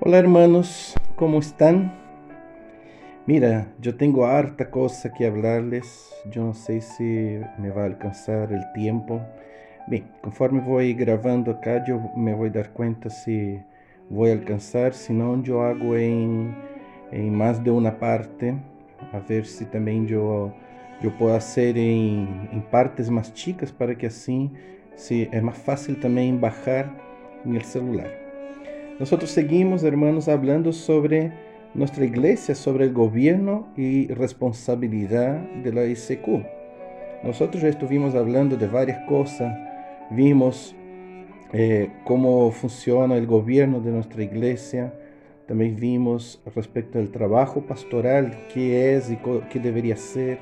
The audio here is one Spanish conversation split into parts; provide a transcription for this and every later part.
Hola hermanos, ¿cómo están? Mira, yo tengo harta cosa que hablarles. Yo no sé si me va a alcanzar el tiempo. Bien, conforme voy grabando acá, yo me voy a dar cuenta si voy a alcanzar. Si no, yo hago en, en más de una parte. A ver si también yo, yo puedo hacer en, en partes más chicas para que así si es más fácil también bajar en el celular. Nosotros seguimos, hermanos, hablando sobre nuestra iglesia, sobre el gobierno y responsabilidad de la ICQ. Nosotros ya estuvimos hablando de varias cosas, vimos eh, cómo funciona el gobierno de nuestra iglesia, también vimos respecto al trabajo pastoral, qué es y qué debería ser.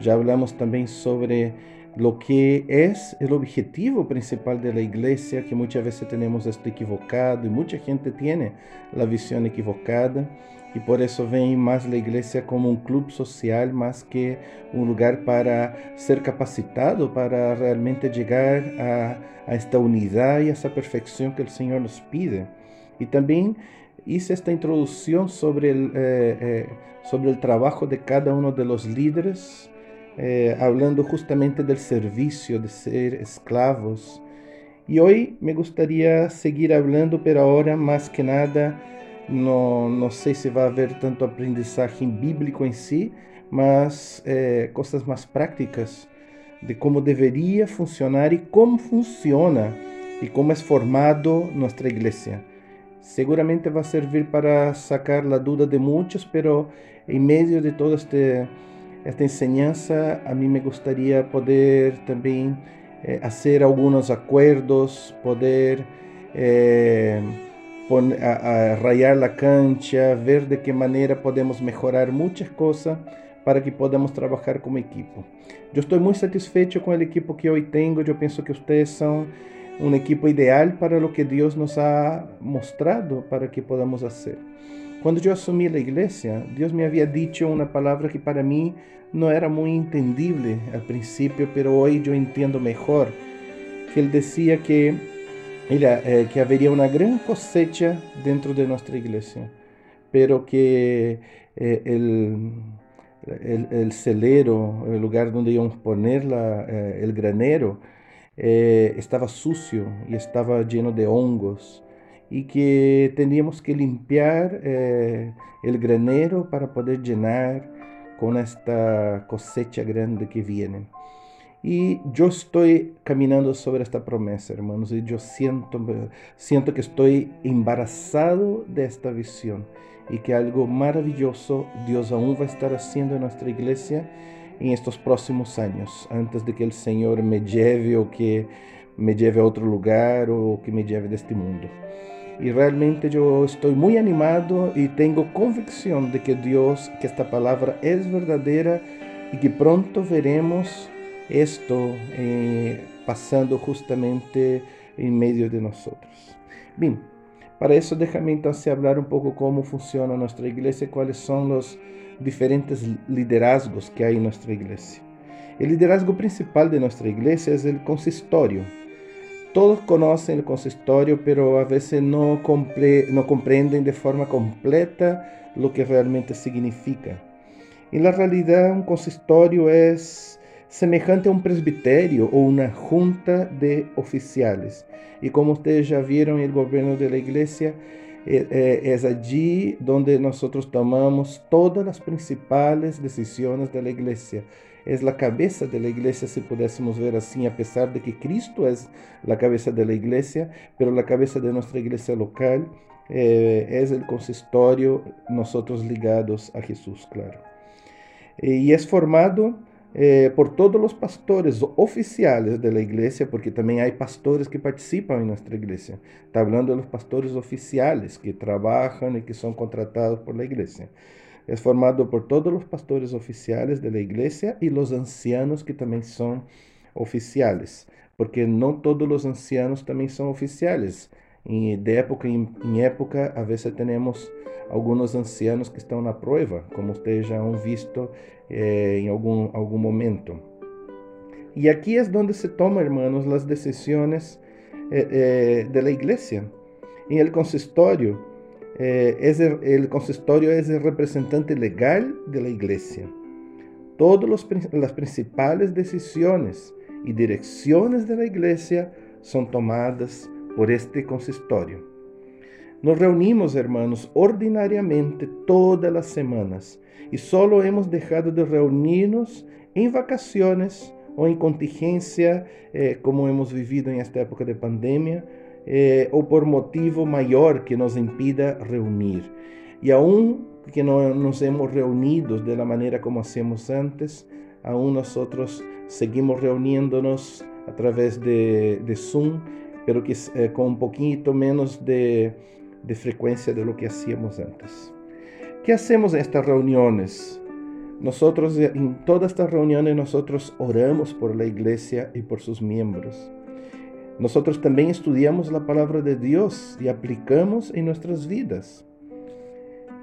Ya hablamos también sobre lo que es el objetivo principal de la iglesia, que muchas veces tenemos esto equivocado y mucha gente tiene la visión equivocada y por eso ven más la iglesia como un club social más que un lugar para ser capacitado, para realmente llegar a, a esta unidad y a esa perfección que el Señor nos pide. Y también hice esta introducción sobre el, eh, eh, sobre el trabajo de cada uno de los líderes eh, hablando justamente del servicio, de ser esclavos. Y hoy me gustaría seguir hablando, pero ahora más que nada, no, no sé si va a haber tanto aprendizaje bíblico en sí, mas eh, cosas más prácticas de cómo debería funcionar y cómo funciona y cómo es formado nuestra iglesia. Seguramente va a servir para sacar la duda de muchos, pero en medio de todo este esta enseñanza, a mí me gustaría poder también eh, hacer algunos acuerdos, poder eh, rayar la cancha, ver de qué manera podemos mejorar muchas cosas para que podamos trabajar como equipo. Yo estoy muy satisfecho con el equipo que hoy tengo, yo pienso que ustedes son un equipo ideal para lo que Dios nos ha mostrado para que podamos hacer. Cuando yo asumí la iglesia, Dios me había dicho una palabra que para mí no era muy entendible al principio, pero hoy yo entiendo mejor. Que Él decía que, era, eh, que habría una gran cosecha dentro de nuestra iglesia, pero que eh, el, el, celero, el lugar donde íbamos a poner la, eh, el granero, estaba sucio y estaba lleno de hongos y que teníamos que limpiar eh, el granero para poder llenar con esta cosecha grande que viene. Y yo estoy caminando sobre esta promesa, hermanos, y yo siento, siento que estoy embarazado de esta visión y que algo maravilloso Dios aún va a estar haciendo en nuestra iglesia en estos próximos años, antes de que el Señor me lleve o que me lleve a otro lugar o que me lleve de este mundo. Y realmente yo estoy muy animado y tengo convicción de que Dios, que esta palabra es verdadera y que pronto veremos esto eh, pasando justamente en medio de nosotros. Bien, para eso déjame entonces hablar un poco cómo funciona nuestra iglesia, cuáles son los diferentes liderazgos que hay en nuestra iglesia. El liderazgo principal de nuestra iglesia es el consistorio todos conocen el consistorio, pero a veces no, no comprenden de forma completa lo que realmente significa. En la realidad, un consistorio es semejante a un presbiterio o una junta de oficiales. Y como ustedes ya vieron, el gobierno de la iglesia eh, eh, es allí donde nosotros tomamos todas las principales decisiones de la iglesia é a cabeça da igreja, se pudéssemos ver assim, apesar de que Cristo é a cabeça da igreja, pero a cabeça de nossa igreja local eh, é o consistorio nós ligados a Jesus, claro. Eh, e é formado eh, por todos os pastores oficiais da igreja, porque também há pastores que participam em nossa igreja. Está falando dos pastores oficiais que trabalham e que são contratados por la igreja. Es formado por todos los pastores oficiales de la iglesia y los ancianos que también son oficiales, porque no todos los ancianos también son oficiales. Y de época en, época a veces tenemos algunos ancianos que están a prueba, como ustedes ya han visto eh, en algún, algún momento. Y aquí es donde se toman, hermanos, las decisiones eh, eh, de la iglesia. En el consistorio, eh, es el, consistorio es el representante legal de la iglesia. Todas las principales decisiones y direcciones de la iglesia son tomadas por este consistorio. Nos reunimos, hermanos, ordinariamente todas las semanas y solo hemos dejado de reunirnos en vacaciones o en contingencia, eh, como hemos vivido en esta época de pandemia, eh, o por motivo mayor que nos impida reunir. Y aún que no nos hemos reunido de la manera como hacemos antes, aún nosotros seguimos reuniéndonos a través de, Zoom, pero que eh, con un poquito menos de, de frecuencia de lo que hacíamos antes. ¿Qué hacemos en estas reuniones? Nosotros en todas estas reuniones nosotros oramos por la iglesia y por sus miembros. Nosotros también estudiamos la palabra de Dios y aplicamos en nuestras vidas.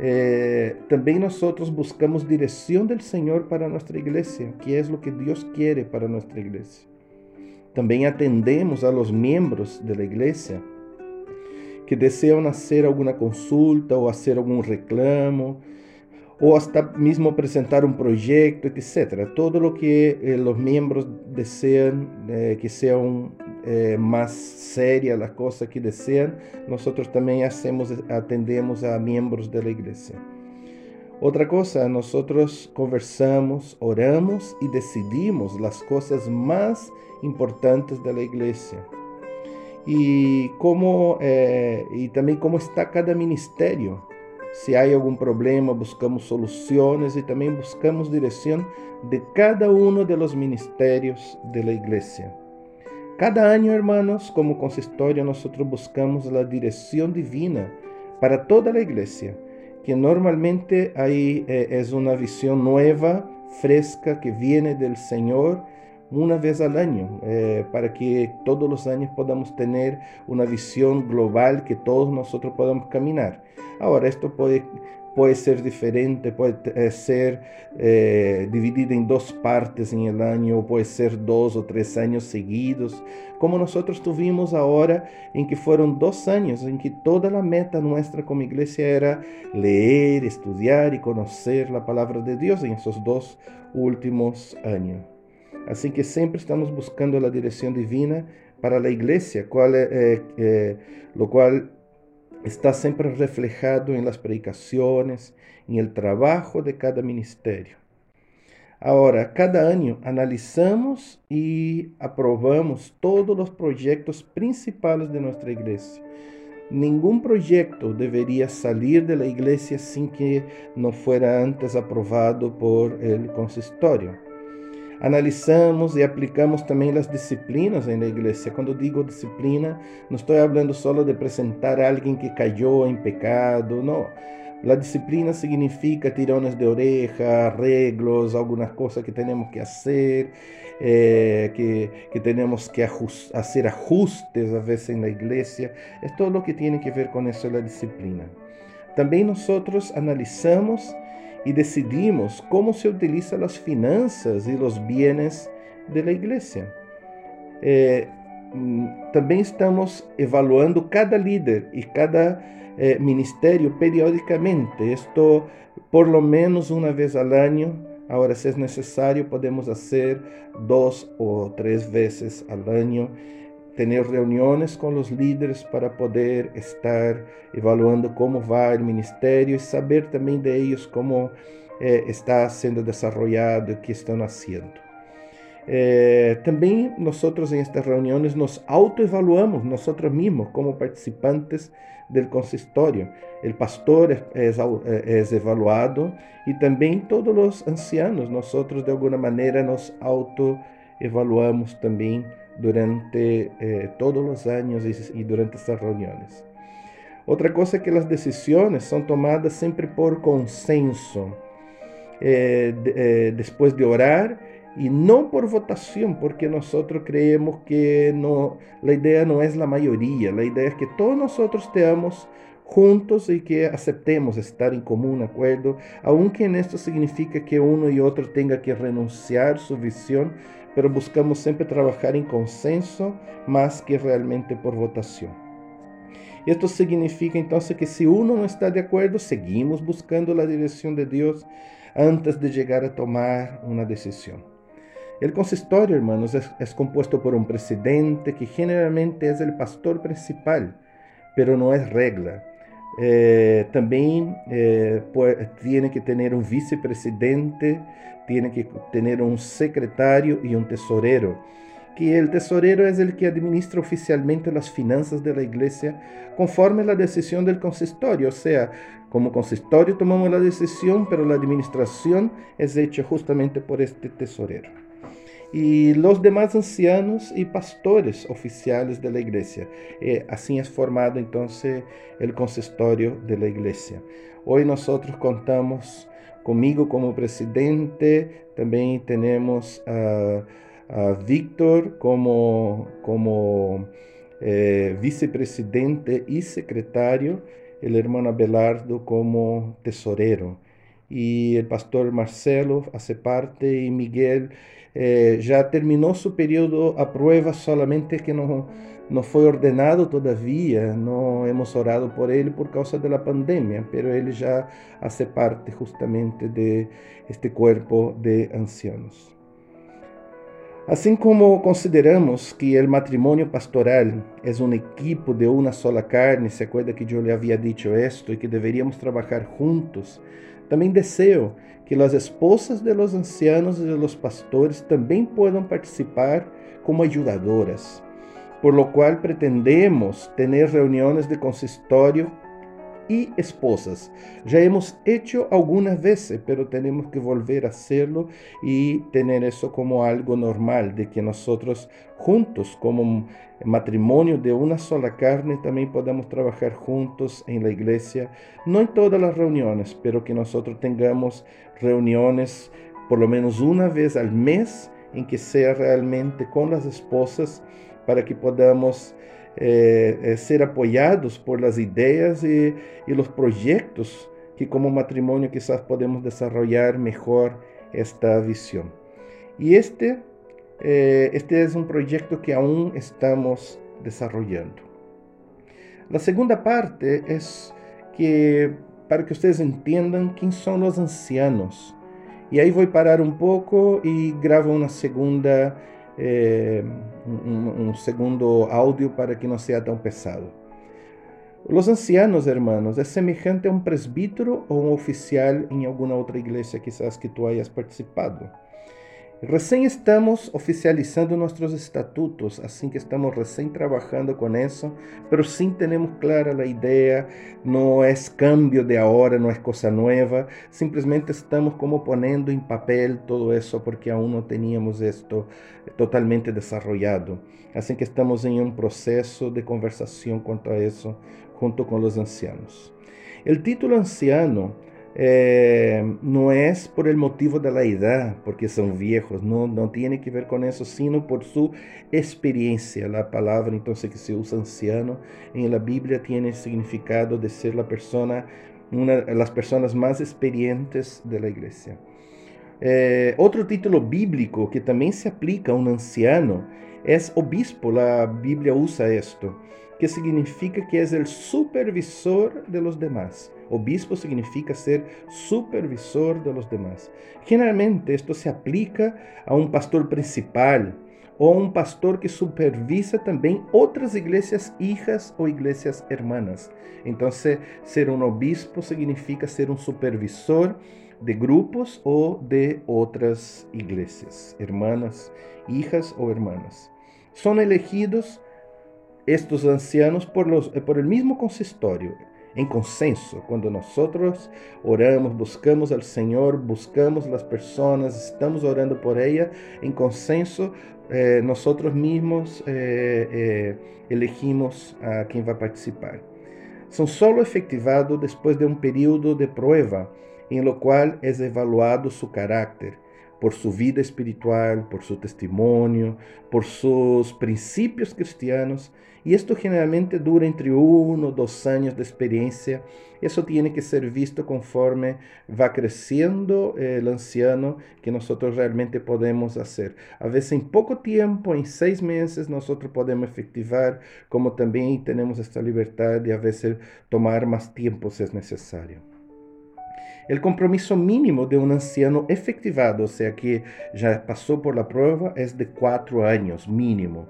Eh, también nosotros buscamos dirección del Señor para nuestra iglesia, que es lo que Dios quiere para nuestra iglesia. También atendemos a los miembros de la iglesia que desean hacer alguna consulta o hacer algún reclamo o hasta mismo presentar un proyecto, etc. Todo lo que eh, los miembros desean eh, que sea eh, más seria la que desean, nosotros también hacemos, atendemos a miembros de la iglesia. Outra coisa, nós conversamos, oramos e decidimos as coisas mais importantes da igreja. E como eh, e também como está cada ministério. Se há algum problema, buscamos soluções e também buscamos direção de cada um dos ministérios da igreja. Cada año, hermanos, como consistorio, nosotros buscamos la dirección divina para toda la iglesia, que normalmente ahí eh, es una visión nueva, fresca, que viene del Señor una vez al año, eh, para que todos los años podamos tener una visión global que todos nosotros podamos caminar. Ahora, esto puede, puede ser diferente, puede eh, ser eh, dividido en dos partes en el año, puede ser dos o tres años seguidos, como nosotros tuvimos ahora, en que fueron dos años en que toda la meta nuestra como iglesia era leer, estudiar y conocer la palabra de Dios en esos dos últimos años. Así que siempre estamos buscando la dirección divina para la iglesia, cual, eh, eh, lo cual está siempre reflejado en las predicaciones, en el trabajo de cada ministerio. Ahora, cada año analizamos y aprobamos todos los proyectos principales de nuestra iglesia. Ningún proyecto debería salir de la iglesia sin que no fuera antes aprobado por el consistorio. Analizamos y aplicamos también las disciplinas en la iglesia. Cuando digo disciplina, no estoy hablando solo de presentar a alguien que cayó en pecado, no. La disciplina significa tirones de oreja, arreglos, algunas cosas que tenemos que hacer, eh, que, que, tenemos que hacer ajustes a veces en la. Es todo lo que tiene que ver con eso, la disciplina. También nosotros analizamos e decidimos como se utiliza as finanças e os bienes de la. Eh, também estamos evaluando cada líder e cada eh, ministério periodicamente. Isto, por lo menos uma vez ao ano. Agora, se é necessário, podemos fazer duas ou três vezes ao ano tener reuniones con los líderes para poder estar evaluando cómo va el ministerio y saber también de ellos cómo eh, está siendo desarrollado y qué están haciendo. Eh, también nosotros en estas reuniones nos autoevaluamos nosotros mismos como participantes del consistorio. El pastor es, es, evaluado y también todos los ancianos, nosotros de alguna manera nos autoevaluamos también durante eh, todos los años y, durante estas reuniones. Otra cosa es que las decisiones son tomadas siempre por consenso, eh, eh, después de orar y no por votación, porque nosotros creemos que no, la idea no es la mayoría, la idea es que todos nosotros estemos juntos y que aceptemos estar en común acuerdo, aunque en esto significa que uno y otro tenga que renunciar su visión, pero buscamos siempre trabajar en consenso más que realmente por votación. Esto significa entonces que si uno no está de acuerdo, seguimos buscando la dirección de Dios antes de llegar a tomar una decisión. El consistorio, hermanos, es, compuesto por un presidente que generalmente es el pastor principal, pero no es regla. Eh, también eh, tiene que tener un vicepresidente, tiene que tener un secretario y un tesorero que el tesorero es el que administra oficialmente las finanzas de la iglesia conforme la decisión del consistorio. O sea, como consistorio tomamos la decisión, pero la administración es hecha justamente por este tesorero. Y los demás ancianos y pastores oficiales de la iglesia. Eh, así es formado entonces el consistorio de la iglesia. Hoy nosotros contamos conmigo como presidente, también tenemos a a como, como eh, vicepresidente y secretario, el hermano Abelardo como tesorero. Y el pastor Marcelo hace parte y Miguel eh, ya terminó su periodo a prueba, solamente que no, no fue ordenado todavía, no hemos orado por él por causa de la pandemia, pero él ya hace parte justamente de este cuerpo de ancianos. Assim como consideramos que o matrimônio pastoral é um equipo de uma sola carne, se acuerda que eu lhe havia dicho esto e que deveríamos trabalhar juntos, também desejo que as esposas de los ancianos e de los pastores também possam participar como ajudadoras, por lo qual pretendemos ter reuniões de consistório y esposas. Ya hemos hecho algunas veces, pero tenemos que volver a hacerlo y tener eso como algo normal, de que nosotros juntos, como matrimonio de una sola carne, también podamos trabajar juntos en la iglesia, no en todas las reuniones, pero que nosotros tengamos reuniones por lo menos una vez al mes en que sea realmente con las esposas para que podamos eh, eh, ser apoyados por las ideas y, y, los proyectos que como matrimonio quizás podemos desarrollar mejor esta visión. Y este, eh, este es un proyecto que aún estamos desarrollando. La segunda parte es que para que ustedes entiendan quién son los ancianos. Y ahí voy a parar un poco y grabo una segunda eh, un, un, segundo audio para que no sea tan pesado. Los ancianos, hermanos, es semejante a un presbítero o un oficial en alguna otra iglesia quizás que tú hayas participado. Recién estamos oficializando nuestros estatutos, así que estamos recién trabajando con eso, pero sí tenemos clara la idea, no es cambio de ahora, no es cosa nueva, simplemente estamos como poniendo en papel todo eso porque aún no teníamos esto totalmente desarrollado. Así que estamos en un proceso de conversación cuanto a eso junto con los ancianos. El título anciano eh, no es por el motivo de la edad, porque son viejos, no, no tiene que ver con eso, sino por su experiencia. La palabra entonces que se usa anciano en la Biblia tiene el significado de ser la persona, una de las personas más experientes de la iglesia. Eh, otro título bíblico que también se aplica a un anciano es obispo, la Biblia usa esto, que significa que es el supervisor de los demás. Obispo significa ser supervisor de los demás. Generalmente esto se aplica a un pastor principal o un pastor que supervisa también otras iglesias hijas o iglesias hermanas. Entonces, ser un obispo significa ser un supervisor de grupos o de otras iglesias, hermanas, hijas o hermanas. Son elegidos estos ancianos por, los, por el mismo consistorio, en consenso. Cuando nosotros oramos, buscamos al Señor, buscamos las personas, estamos orando por ella, en consenso, eh, nosotros mismos eh, eh, elegimos a quien va a participar. Son solo efectivados después de un periodo de prueba, en lo cual es evaluado su carácter por su vida espiritual, por su testimonio, por sus principios cristianos. Y esto generalmente dura entre uno o dos años de experiencia. Eso tiene que ser visto conforme va creciendo el anciano que nosotros realmente podemos hacer. A veces en poco tiempo, en seis meses, nosotros podemos efectivar, como también tenemos esta libertad de a veces tomar más tiempo si es necesario. El compromiso mínimo de un anciano efectivado, o sea que ya pasó por la prueba, es de cuatro años mínimo.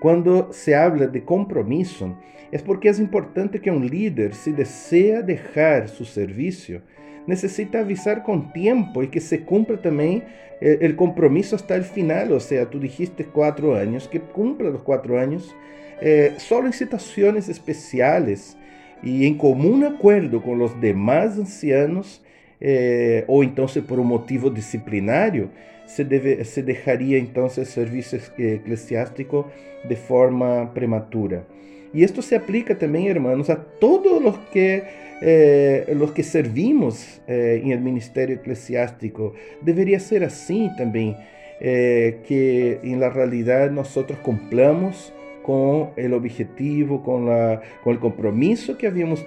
Cuando se habla de compromiso, es porque es importante que un líder, si desea dejar su servicio, necesita avisar con tiempo y que se cumpla también eh, el compromiso hasta el final. O sea, tú dijiste cuatro años, que cumpla los cuatro años, eh, solo en situaciones especiales y en común acuerdo con los demás ancianos, eh, ou então se por um motivo disciplinário, se, deve, se deixaria então o serviço eclesiástico de forma prematura. E isto se aplica também, hermanos, a todos os que, eh, los que servimos eh, em ministério eclesiástico. Deveria ser assim também, eh, que em la realidade nós cumplamos con el objetivo, con, la, con el compromiso que habíamos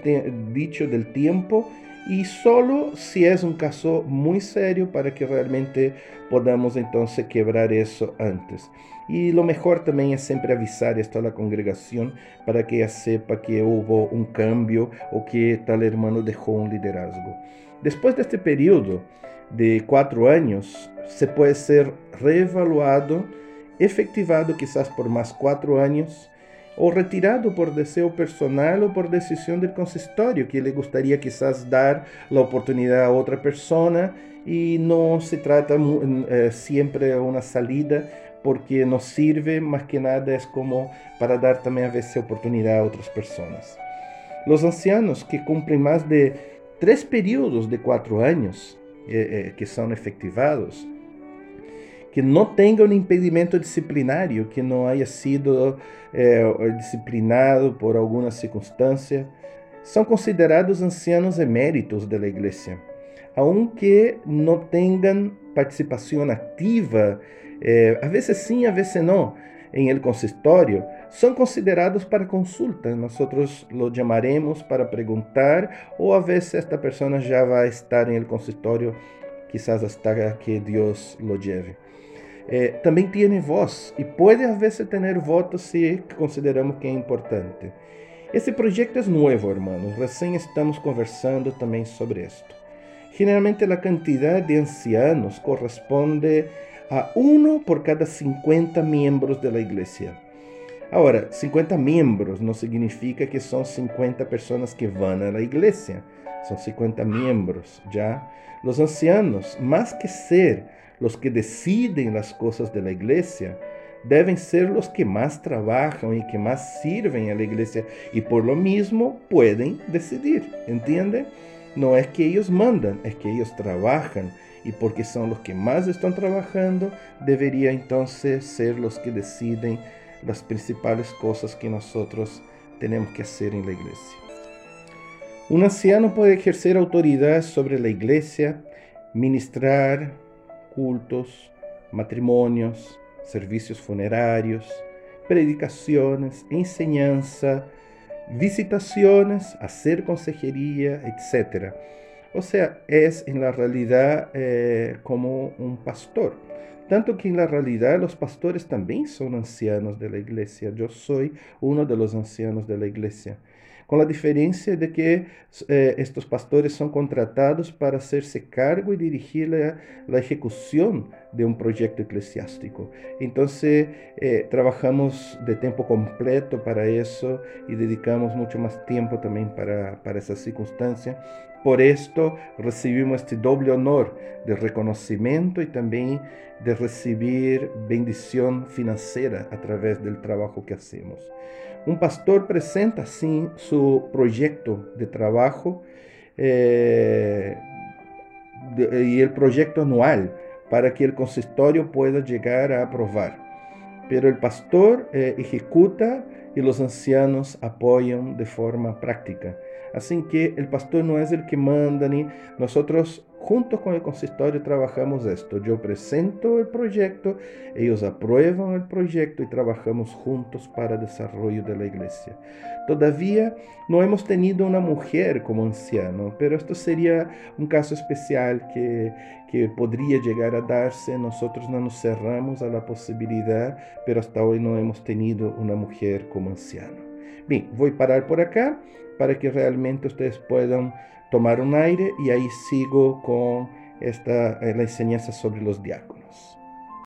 dicho del tiempo y solo si es un caso muy serio para que realmente podamos entonces quebrar eso antes. Y lo mejor también es siempre avisar esto a la congregación para que ella sepa que hubo un cambio o que tal hermano dejó un liderazgo. Después de este periodo de cuatro años, se puede ser reevaluado efectivado quizás por más cuatro años, o retirado por deseo personal o por decisión del consistorio, que le gustaría quizás dar la oportunidad a otra persona y no se trata eh, siempre de una salida porque nos sirve más que nada es como para dar también a veces oportunidad a otras personas. Los ancianos que cumplen más de tres periodos de cuatro años, eh, eh, que son efectivados, que não tenha um impedimento disciplinário, que não haya sido eh, disciplinado por alguma circunstância, são considerados ancianos eméritos da igreja, aunque não tenham participação ativa, eh, a vezes sim, a vezes não, em el consistório, são considerados para consulta. Nós lo chamaremos para perguntar, ou a vezes esta pessoa já vai estar em el consistório, quizás hasta que Deus lo lleve eh, também tem voz e pode a vezes ter votos se consideramos que é importante. Esse projeto é novo, hermanos. Recém estamos conversando também sobre isto. Generalmente a quantidade de ancianos corresponde a um por cada 50 membros da igreja. Agora, 50 membros não significa que são 50 pessoas que vão à igreja. São 50 membros, já. Os ancianos, mais que ser los que deciden las cosas de la iglesia, deben ser los que más trabajan y que más sirven a la iglesia y por lo mismo pueden decidir, ¿entiende? No es que ellos mandan, es que ellos trabajan y porque son los que más están trabajando, debería entonces ser los que deciden las principales cosas que nosotros tenemos que hacer en la iglesia. Un anciano puede ejercer autoridad sobre la iglesia, ministrar, cultos, matrimonios, servicios funerarios, predicaciones, enseñanza, visitaciones, hacer consejería, etc. O sea, es en la realidad eh, como un pastor. Tanto que en la realidad los pastores también son ancianos de la iglesia. Yo soy uno de los ancianos de la iglesia con la diferencia de que eh, estos pastores son contratados para hacerse cargo y dirigir la, ejecución de un proyecto eclesiástico. Entonces, eh, trabajamos de tiempo completo para eso y dedicamos mucho más tiempo también para, para esa circunstancia. Por esto recibimos este doble honor de reconocimiento y también de recibir bendición financiera a través del trabajo que hacemos. Un pastor presenta así su proyecto de trabajo eh, y el proyecto anual para que el consistorio pueda llegar a aprobar. Pero el pastor eh, ejecuta y los ancianos apoyan de forma práctica. Así que el pastor no es el que manda ni nosotros juntos con el consistorio trabajamos esto. Yo presento el proyecto, ellos aprueban el proyecto y trabajamos juntos para el desarrollo de la iglesia. Todavía no hemos tenido una mujer como anciano, pero esto sería un caso especial que, que podría llegar a darse. Nosotros no nos cerramos a la posibilidad, pero hasta hoy no hemos tenido una mujer como anciano. Bien, voy a parar por acá para que realmente ustedes puedan tomar un aire y ahí sigo con esta, eh, la enseñanza sobre los diáconos.